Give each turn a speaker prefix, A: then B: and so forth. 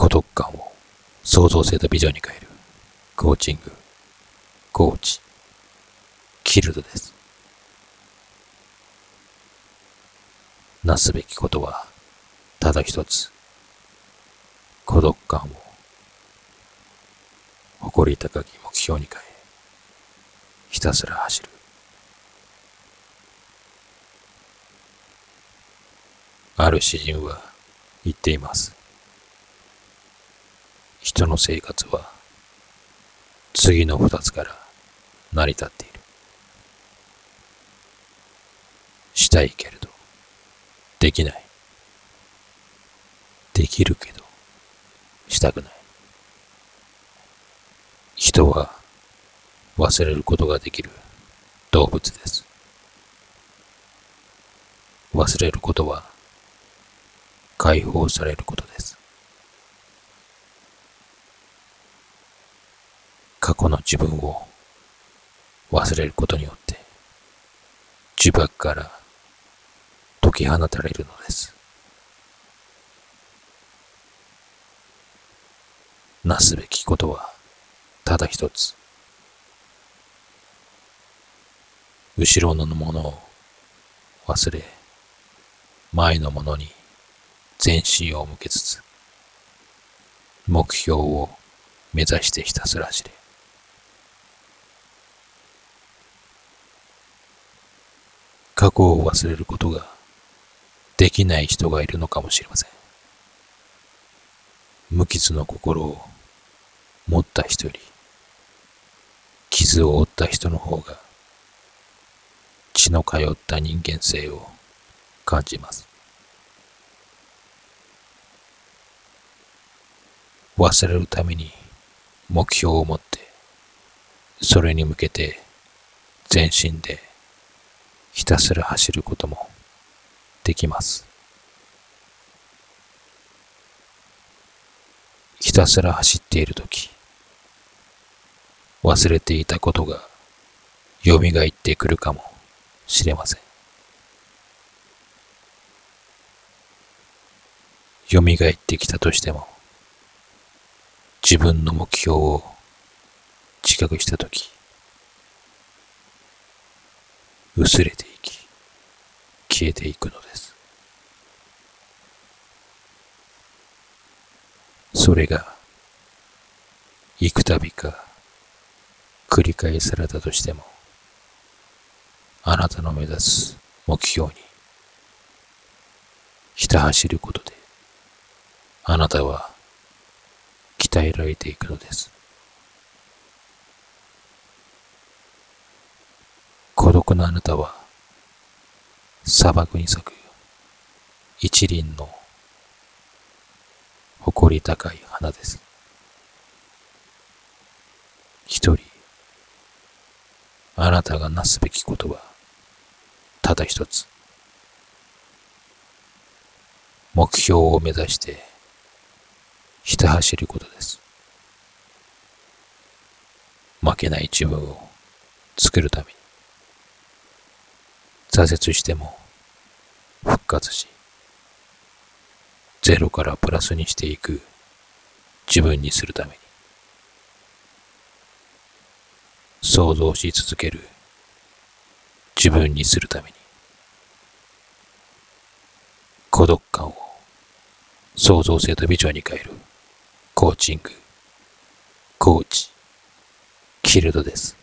A: 孤独感を創造性とビジョンに変えるコーチング、コーチ、キルドです。なすべきことはただ一つ。孤独感を誇り高き目標に変え、ひたすら走る。ある詩人は言っています。人の生活は次の二つから成り立っている。したいけれど、できない。できるけど、したくない。人は忘れることができる動物です。忘れることは解放されることです。過去の自分を忘れることによって呪縛から解き放たれるのです。なすべきことはただ一つ。後ろのものを忘れ、前のものに全身を向けつつ、目標を目指してひたすら走れ。過去を忘れることができない人がいるのかもしれません。無傷の心を持った人より、傷を負った人の方が、血の通った人間性を感じます。忘れるために目標を持って、それに向けて全身でひたすら走ることもできます。ひたすら走っているとき、忘れていたことが蘇ってくるかもしれません。蘇ってきたとしても、自分の目標を自覚したとき、薄れていき、消えていくのです。それが、幾度か繰り返されたとしても、あなたの目指す目標に、ひた走ることで、あなたは鍛えられていくのです。孤独なあなたは砂漠に咲く一輪の誇り高い花です。一人、あなたがなすべきことは、ただ一つ。目標を目指して、ひた走ることです。負けない自分を作るために。挫折しても復活し、ゼロからプラスにしていく自分にするために、想像し続ける自分にするために、孤独感を創造性とビジョンに変えるコーチング、コーチ、キルドです。